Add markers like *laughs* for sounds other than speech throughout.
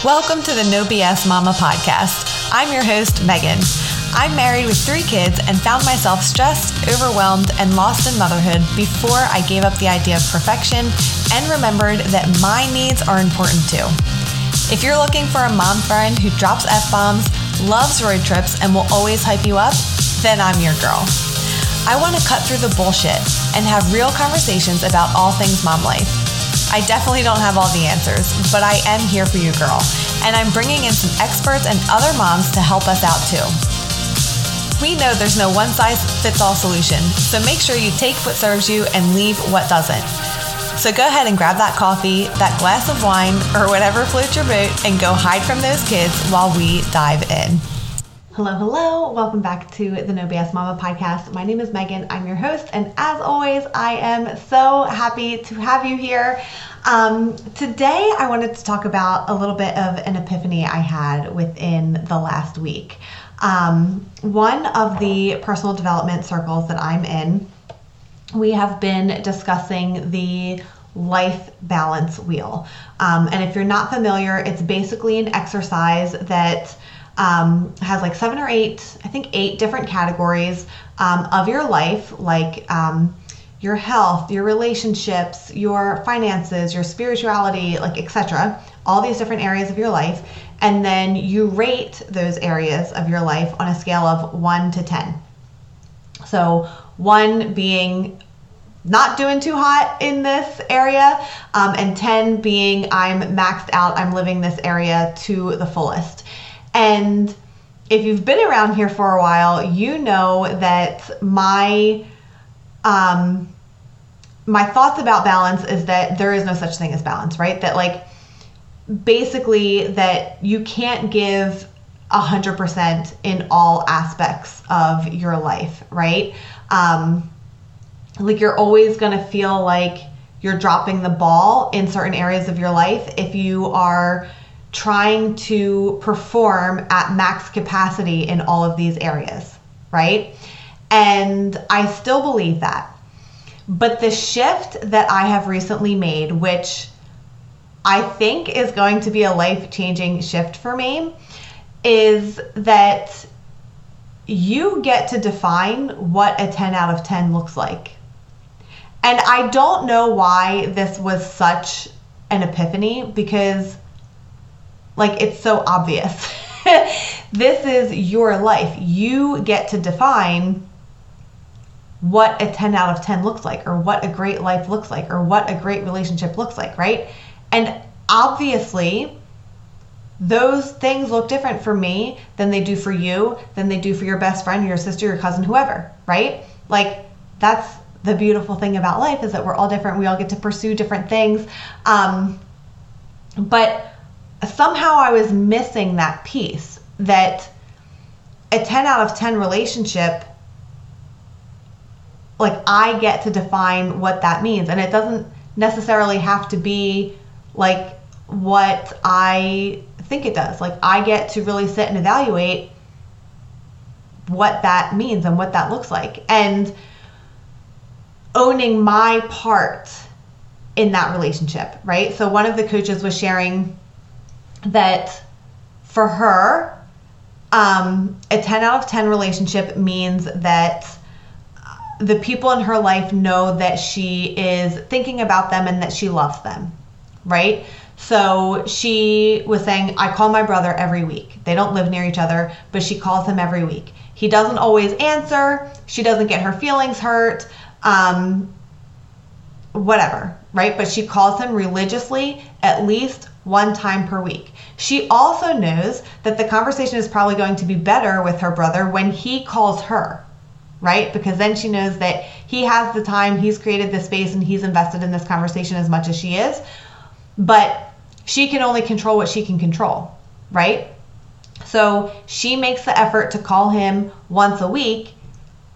Welcome to the No BS Mama podcast. I'm your host, Megan. I'm married with three kids and found myself stressed, overwhelmed, and lost in motherhood before I gave up the idea of perfection and remembered that my needs are important too. If you're looking for a mom friend who drops F bombs, loves road trips, and will always hype you up, then I'm your girl. I want to cut through the bullshit and have real conversations about all things mom life. I definitely don't have all the answers, but I am here for you, girl. And I'm bringing in some experts and other moms to help us out too. We know there's no one size fits all solution, so make sure you take what serves you and leave what doesn't. So go ahead and grab that coffee, that glass of wine, or whatever floats your boat, and go hide from those kids while we dive in. Hello, hello. Welcome back to the No BS Mama podcast. My name is Megan. I'm your host. And as always, I am so happy to have you here. Um, today, I wanted to talk about a little bit of an epiphany I had within the last week. Um, one of the personal development circles that I'm in, we have been discussing the life balance wheel. Um, and if you're not familiar, it's basically an exercise that um, has like seven or eight, I think eight different categories um, of your life, like um, your health, your relationships, your finances, your spirituality, like etc. All these different areas of your life, and then you rate those areas of your life on a scale of one to ten. So one being not doing too hot in this area, um, and 10 being I'm maxed out, I'm living this area to the fullest. And if you've been around here for a while, you know that my um my thoughts about balance is that there is no such thing as balance, right? That like basically that you can't give a hundred percent in all aspects of your life, right? Um, like you're always gonna feel like you're dropping the ball in certain areas of your life if you are trying to perform at max capacity in all of these areas, right? And I still believe that. But the shift that I have recently made, which I think is going to be a life changing shift for me, is that you get to define what a 10 out of 10 looks like. And I don't know why this was such an epiphany because like it's so obvious. *laughs* this is your life. You get to define what a 10 out of 10 looks like, or what a great life looks like, or what a great relationship looks like, right? And obviously, those things look different for me than they do for you, than they do for your best friend, your sister, your cousin, whoever, right? Like, that's the beautiful thing about life is that we're all different. We all get to pursue different things. Um, but somehow I was missing that piece that a 10 out of 10 relationship like I get to define what that means and it doesn't necessarily have to be like what I think it does. Like I get to really sit and evaluate what that means and what that looks like and owning my part in that relationship, right? So one of the coaches was sharing that for her, um, a 10 out of 10 relationship means that the people in her life know that she is thinking about them and that she loves them, right? So she was saying, I call my brother every week. They don't live near each other, but she calls him every week. He doesn't always answer. She doesn't get her feelings hurt. Um, whatever, right? But she calls him religiously at least one time per week. She also knows that the conversation is probably going to be better with her brother when he calls her, right? Because then she knows that he has the time, he's created the space, and he's invested in this conversation as much as she is. But she can only control what she can control, right? So she makes the effort to call him once a week.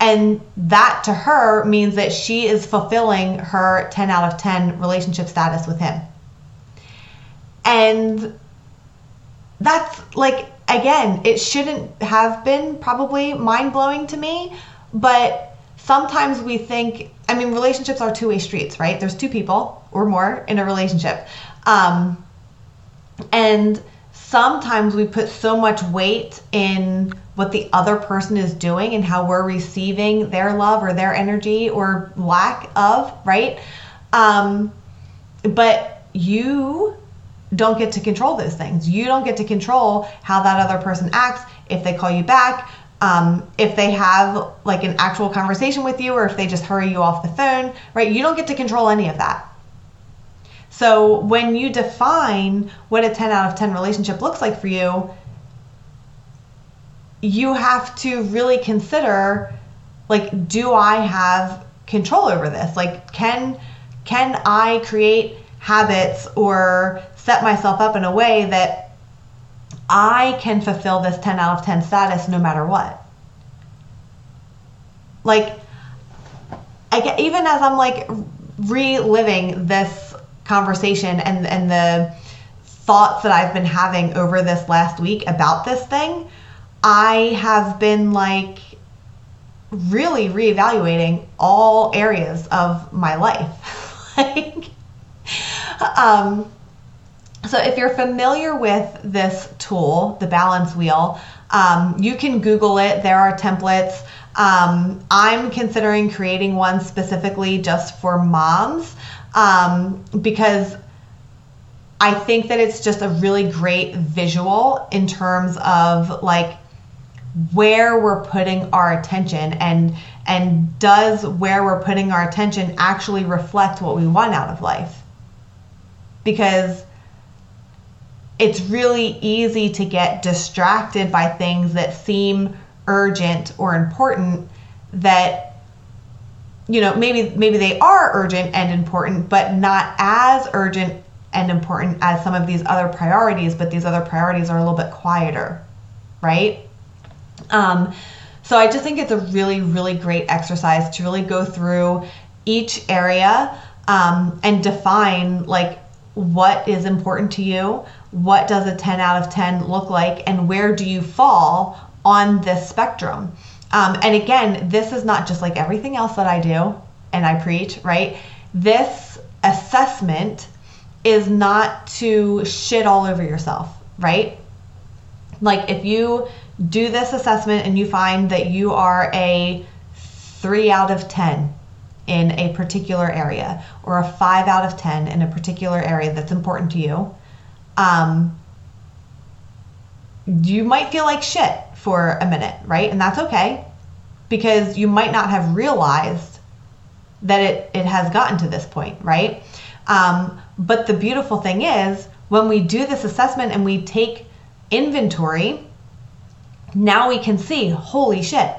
And that to her means that she is fulfilling her 10 out of 10 relationship status with him. And that's like, again, it shouldn't have been probably mind blowing to me, but sometimes we think, I mean, relationships are two way streets, right? There's two people or more in a relationship. Um, and sometimes we put so much weight in what the other person is doing and how we're receiving their love or their energy or lack of, right? Um, but you don't get to control those things. You don't get to control how that other person acts, if they call you back, um, if they have like an actual conversation with you, or if they just hurry you off the phone, right? You don't get to control any of that. So when you define what a 10 out of 10 relationship looks like for you, you have to really consider like do I have control over this? Like can can I create habits or set myself up in a way that I can fulfill this 10 out of 10 status no matter what? Like I get, even as I'm like reliving this conversation and and the thoughts that I've been having over this last week about this thing, I have been like really reevaluating all areas of my life. *laughs* like, um, so if you're familiar with this tool, the balance wheel, um, you can Google it. There are templates. Um, I'm considering creating one specifically just for moms um, because I think that it's just a really great visual in terms of like where we're putting our attention and and does where we're putting our attention actually reflect what we want out of life? Because it's really easy to get distracted by things that seem urgent or important that you know maybe maybe they are urgent and important but not as urgent and important as some of these other priorities but these other priorities are a little bit quieter right? Um, so I just think it's a really, really great exercise to really go through each area um, and define like what is important to you, what does a 10 out of 10 look like, and where do you fall on this spectrum. Um, and again, this is not just like everything else that I do and I preach, right? This assessment is not to shit all over yourself, right? Like if you do this assessment and you find that you are a three out of 10 in a particular area or a five out of 10 in a particular area that's important to you, um, you might feel like shit for a minute, right? And that's okay because you might not have realized that it, it has gotten to this point, right? Um, but the beautiful thing is when we do this assessment and we take inventory, now we can see, holy shit,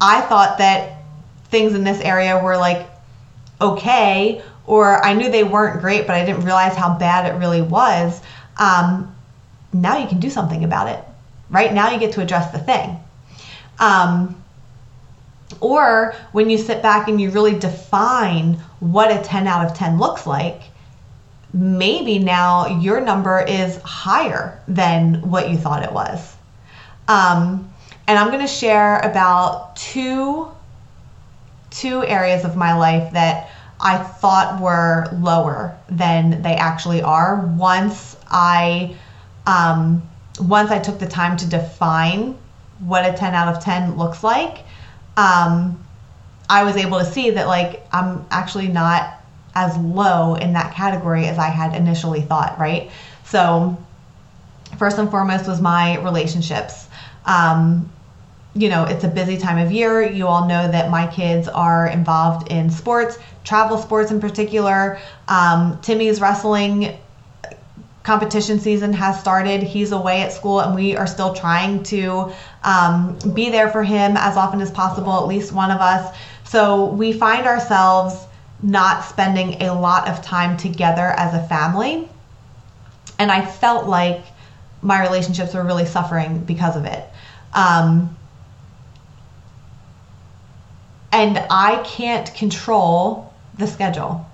I thought that things in this area were like okay, or I knew they weren't great, but I didn't realize how bad it really was. Um, now you can do something about it. Right now, you get to address the thing. Um, or when you sit back and you really define what a 10 out of 10 looks like, maybe now your number is higher than what you thought it was. Um, and I'm going to share about two two areas of my life that I thought were lower than they actually are. Once I um, once I took the time to define what a 10 out of 10 looks like, um, I was able to see that like I'm actually not as low in that category as I had initially thought, right? So, first and foremost was my relationships. Um, you know, it's a busy time of year. You all know that my kids are involved in sports, travel sports in particular. Um, Timmy's wrestling competition season has started. He's away at school, and we are still trying to um, be there for him as often as possible, at least one of us. So we find ourselves not spending a lot of time together as a family. And I felt like my relationships were really suffering because of it. Um, and I can't control the schedule.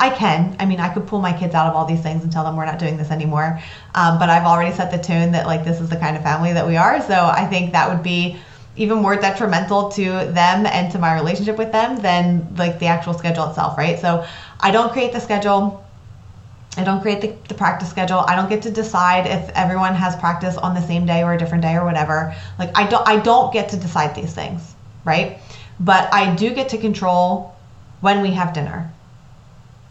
I can. I mean, I could pull my kids out of all these things and tell them we're not doing this anymore. Um, but I've already set the tone that like this is the kind of family that we are. So I think that would be even more detrimental to them and to my relationship with them than like the actual schedule itself, right? So I don't create the schedule. I don't create the, the practice schedule. I don't get to decide if everyone has practice on the same day or a different day or whatever. Like I don't I don't get to decide these things, right? But I do get to control when we have dinner.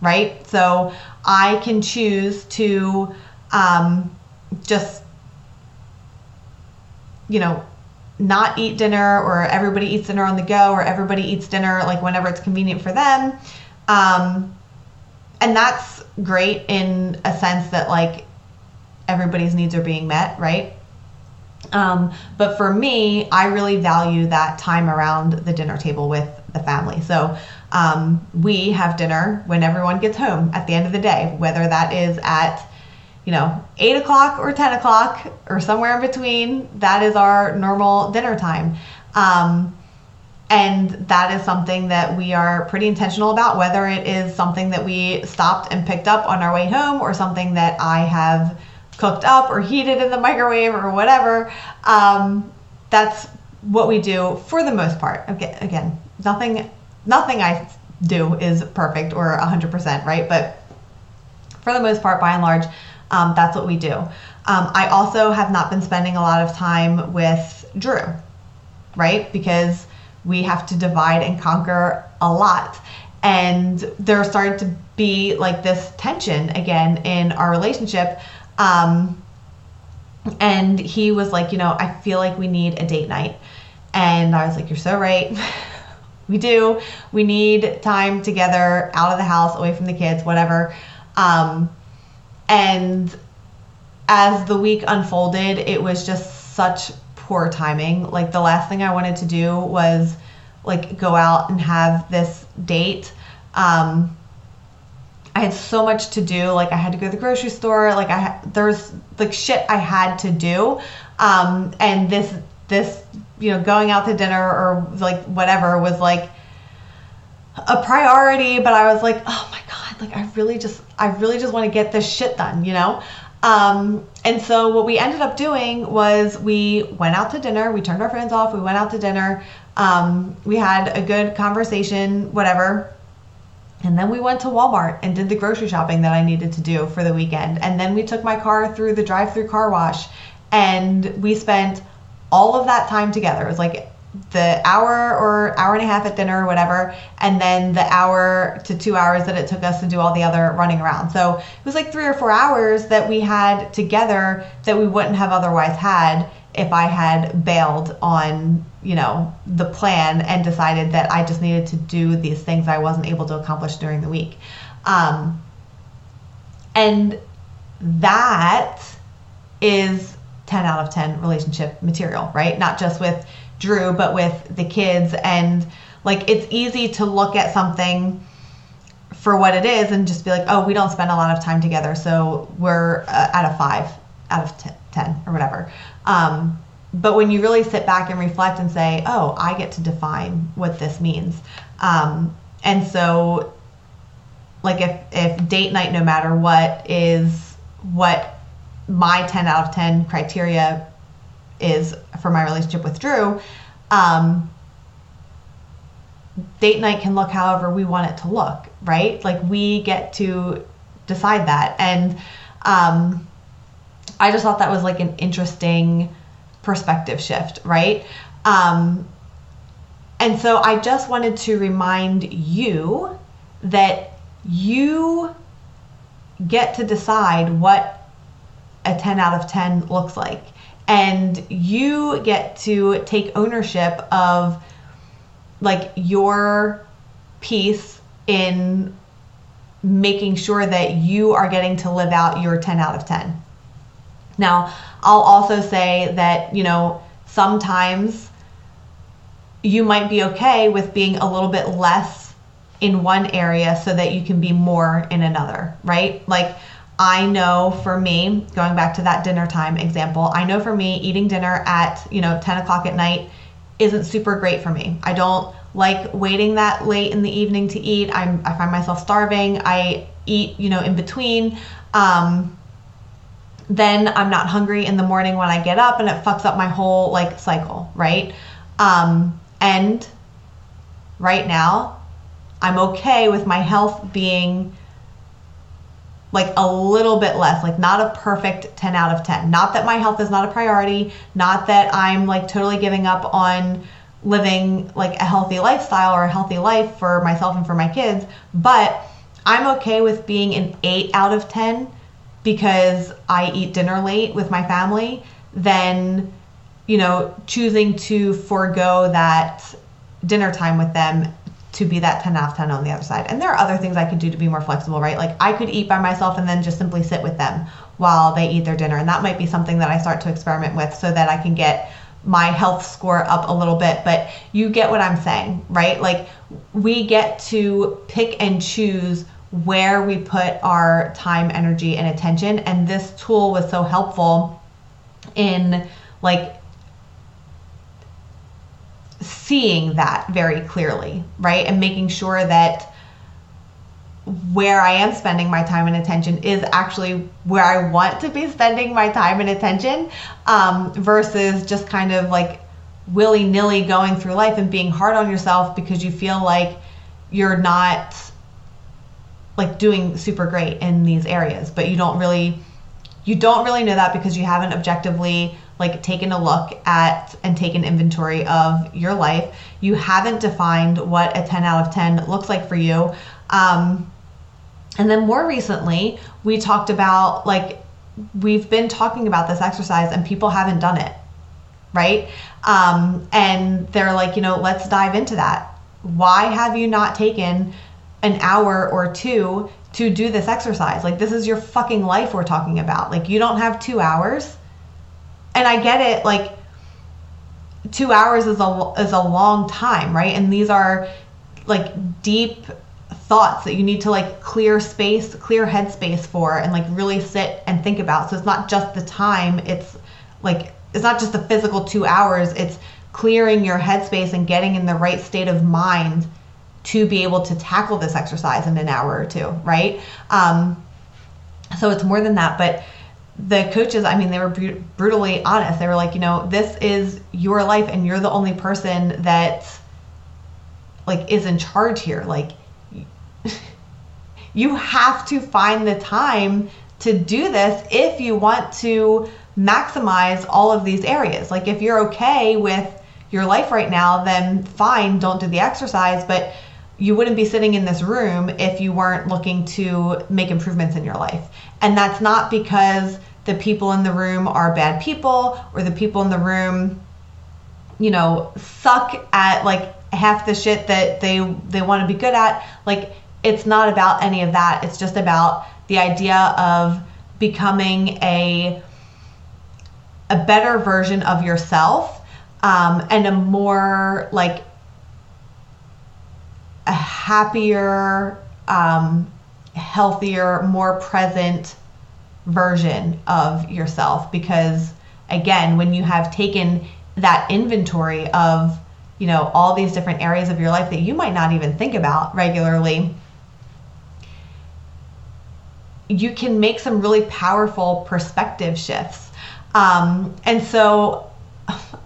Right? So I can choose to um, just you know not eat dinner or everybody eats dinner on the go or everybody eats dinner like whenever it's convenient for them. Um, and that's great in a sense that like everybody's needs are being met right? Um, but for me i really value that time around the dinner table with the family. So um, we have dinner when everyone gets home at the end of the day whether that is at you know, eight o'clock or 10 o'clock or somewhere in between. That is our normal dinner time. Um, and that is something that we are pretty intentional about, whether it is something that we stopped and picked up on our way home or something that I have cooked up or heated in the microwave or whatever. Um, that's what we do for the most part. Again, again, nothing, nothing I do is perfect or 100%, right? But for the most part, by and large, um, that's what we do. Um, I also have not been spending a lot of time with Drew, right? Because we have to divide and conquer a lot. And there started to be like this tension again in our relationship. Um, and he was like, you know, I feel like we need a date night. And I was like, you're so right. *laughs* we do. We need time together, out of the house, away from the kids, whatever. Um, and as the week unfolded, it was just such poor timing. Like the last thing I wanted to do was like go out and have this date. Um, I had so much to do. Like I had to go to the grocery store. Like I there's like shit I had to do. Um, and this this you know going out to dinner or like whatever was like a priority. But I was like, oh my god, like I really just I really just want to get this shit done, you know? Um, and so what we ended up doing was we went out to dinner, we turned our phones off, we went out to dinner, um, we had a good conversation, whatever. And then we went to Walmart and did the grocery shopping that I needed to do for the weekend. And then we took my car through the drive through car wash and we spent all of that time together. It was like the hour or hour and a half at dinner or whatever, and then the hour to two hours that it took us to do all the other running around. So it was like three or four hours that we had together that we wouldn't have otherwise had if I had bailed on, you know, the plan and decided that I just needed to do these things I wasn't able to accomplish during the week. Um, and that is 10 out of 10 relationship material, right? Not just with Drew, but with the kids. And like, it's easy to look at something for what it is and just be like, oh, we don't spend a lot of time together. So we're uh, at a five out of t- 10 or whatever. Um, but when you really sit back and reflect and say, oh, I get to define what this means. Um, and so, like, if, if date night, no matter what, is what my 10 out of 10 criteria is for my relationship with Drew, um, date night can look however we want it to look, right? Like we get to decide that. And um, I just thought that was like an interesting perspective shift, right? Um, and so I just wanted to remind you that you get to decide what a 10 out of 10 looks like and you get to take ownership of like your piece in making sure that you are getting to live out your 10 out of 10. Now, I'll also say that, you know, sometimes you might be okay with being a little bit less in one area so that you can be more in another, right? Like I know for me, going back to that dinner time example, I know for me, eating dinner at, you know, 10 o'clock at night isn't super great for me. I don't like waiting that late in the evening to eat. I'm, I find myself starving. I eat, you know, in between. Um, then I'm not hungry in the morning when I get up and it fucks up my whole like cycle, right? Um, and right now, I'm okay with my health being like a little bit less, like not a perfect 10 out of 10. Not that my health is not a priority, not that I'm like totally giving up on living like a healthy lifestyle or a healthy life for myself and for my kids, but I'm okay with being an 8 out of 10 because I eat dinner late with my family than you know choosing to forego that dinner time with them to be that 10 out of 10 on the other side. And there are other things I could do to be more flexible, right? Like I could eat by myself and then just simply sit with them while they eat their dinner. And that might be something that I start to experiment with so that I can get my health score up a little bit. But you get what I'm saying, right? Like we get to pick and choose where we put our time, energy, and attention. And this tool was so helpful in like seeing that very clearly, right? And making sure that where I am spending my time and attention is actually where I want to be spending my time and attention um, versus just kind of like willy nilly going through life and being hard on yourself because you feel like you're not like doing super great in these areas, but you don't really you don't really know that because you haven't objectively like taken a look at and taken inventory of your life. You haven't defined what a 10 out of 10 looks like for you. Um, and then more recently, we talked about like we've been talking about this exercise and people haven't done it, right? Um, and they're like, you know, let's dive into that. Why have you not taken an hour or two to do this exercise? Like, this is your fucking life we're talking about. Like, you don't have two hours and I get it, like two hours is a is a long time, right? And these are like deep thoughts that you need to like clear space, clear headspace for, and like really sit and think about. So it's not just the time; it's like it's not just the physical two hours. It's clearing your headspace and getting in the right state of mind to be able to tackle this exercise in an hour or two, right? Um, so it's more than that, but the coaches, I mean, they were brutally honest. They were like, you know, this is your life and you're the only person that like is in charge here. Like *laughs* you have to find the time to do this if you want to maximize all of these areas. Like if you're okay with your life right now, then fine, don't do the exercise, but you wouldn't be sitting in this room if you weren't looking to make improvements in your life. And that's not because the people in the room are bad people or the people in the room you know suck at like half the shit that they they want to be good at. Like it's not about any of that. It's just about the idea of becoming a a better version of yourself um, and a more like a happier um, healthier more present version of yourself because again when you have taken that inventory of you know all these different areas of your life that you might not even think about regularly you can make some really powerful perspective shifts. Um, and so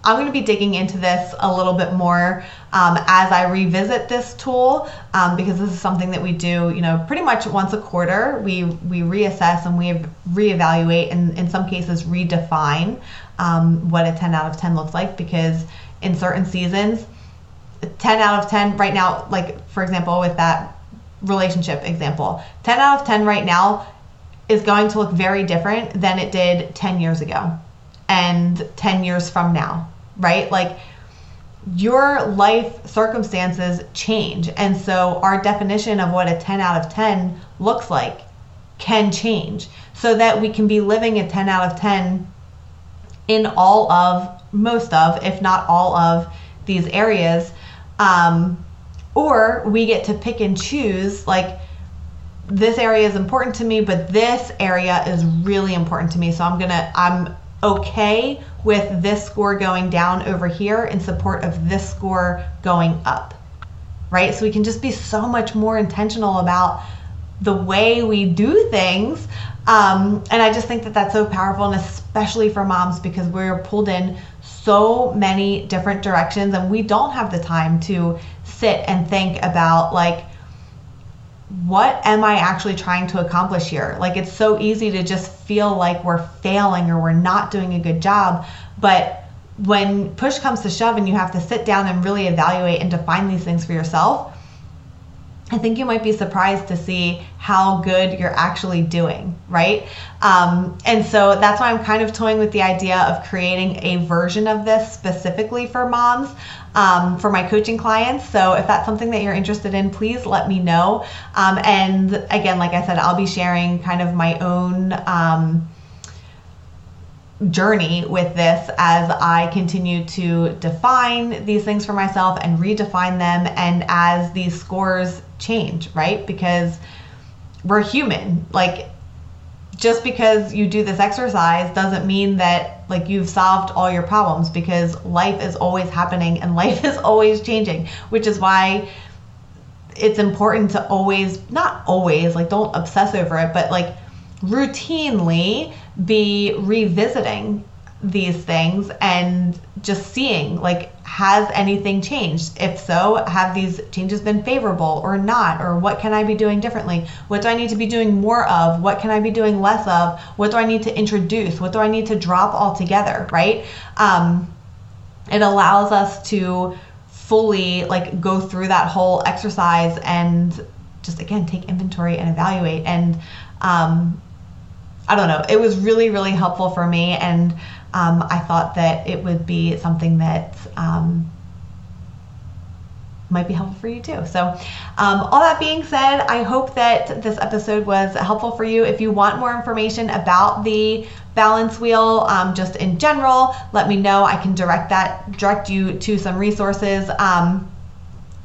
I'm going to be digging into this a little bit more um, as I revisit this tool um, because this is something that we do, you know, pretty much once a quarter. We we reassess and we reevaluate and in some cases redefine um, what a 10 out of 10 looks like because in certain seasons, 10 out of 10 right now, like for example with that relationship example, 10 out of 10 right now is going to look very different than it did 10 years ago and 10 years from now, right? Like your life circumstances change. And so our definition of what a 10 out of 10 looks like can change so that we can be living a 10 out of 10 in all of, most of, if not all of these areas. Um, or we get to pick and choose, like, this area is important to me, but this area is really important to me. So I'm gonna, I'm okay with this score going down over here in support of this score going up, right? So we can just be so much more intentional about the way we do things. Um, and I just think that that's so powerful, and especially for moms because we're pulled in so many different directions, and we don't have the time to sit and think about like what am I actually trying to accomplish here? Like, it's so easy to just feel like we're failing or we're not doing a good job. But when push comes to shove and you have to sit down and really evaluate and define these things for yourself, I think you might be surprised to see how good you're actually doing, right? Um, and so that's why I'm kind of toying with the idea of creating a version of this specifically for moms um, for my coaching clients. So if that's something that you're interested in, please let me know. Um, and again, like I said, I'll be sharing kind of my own um, journey with this as I continue to define these things for myself and redefine them and as these scores change, right? Because we're human. Like just because you do this exercise doesn't mean that like you've solved all your problems because life is always happening and *laughs* life is always changing, which is why it's important to always not always like don't obsess over it, but like routinely be revisiting these things and just seeing like has anything changed? If so have these changes been favorable or not? Or what can i be doing differently? What do i need to be doing more of? What can i be doing less of? What do i need to introduce? What do i need to drop altogether right? Um, it allows us to fully like go through that whole exercise and just again take inventory and evaluate. And um, I don't know. It was really, really helpful for me, and um, I thought that it would be something that um, might be helpful for you too. So, um, all that being said, I hope that this episode was helpful for you. If you want more information about the balance wheel, um, just in general, let me know. I can direct that, direct you to some resources. Um,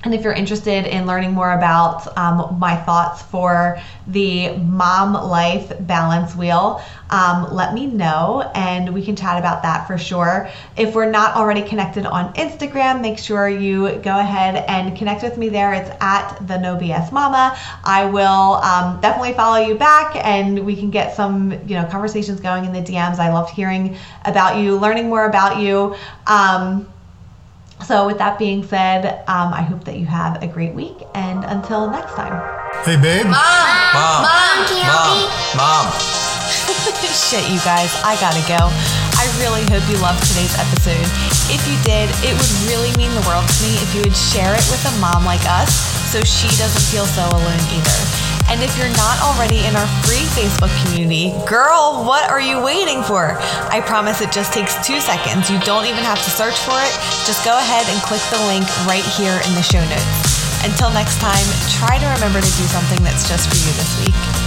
and if you're interested in learning more about um, my thoughts for the mom life balance wheel, um, let me know and we can chat about that for sure. If we're not already connected on Instagram, make sure you go ahead and connect with me there. It's at the No BS Mama. I will um, definitely follow you back and we can get some you know conversations going in the DMs. I loved hearing about you, learning more about you. Um, so, with that being said, um, I hope that you have a great week. And until next time. Hey, babe. Mom. Mom. Mom. Mom. Mom. *laughs* Shit, you guys, I gotta go. I really hope you loved today's episode. If you did, it would really mean the world to me if you would share it with a mom like us so she doesn't feel so alone either. And if you're not already in our free Facebook community, girl, what are you waiting for? I promise it just takes two seconds. You don't even have to search for it. Just go ahead and click the link right here in the show notes. Until next time, try to remember to do something that's just for you this week.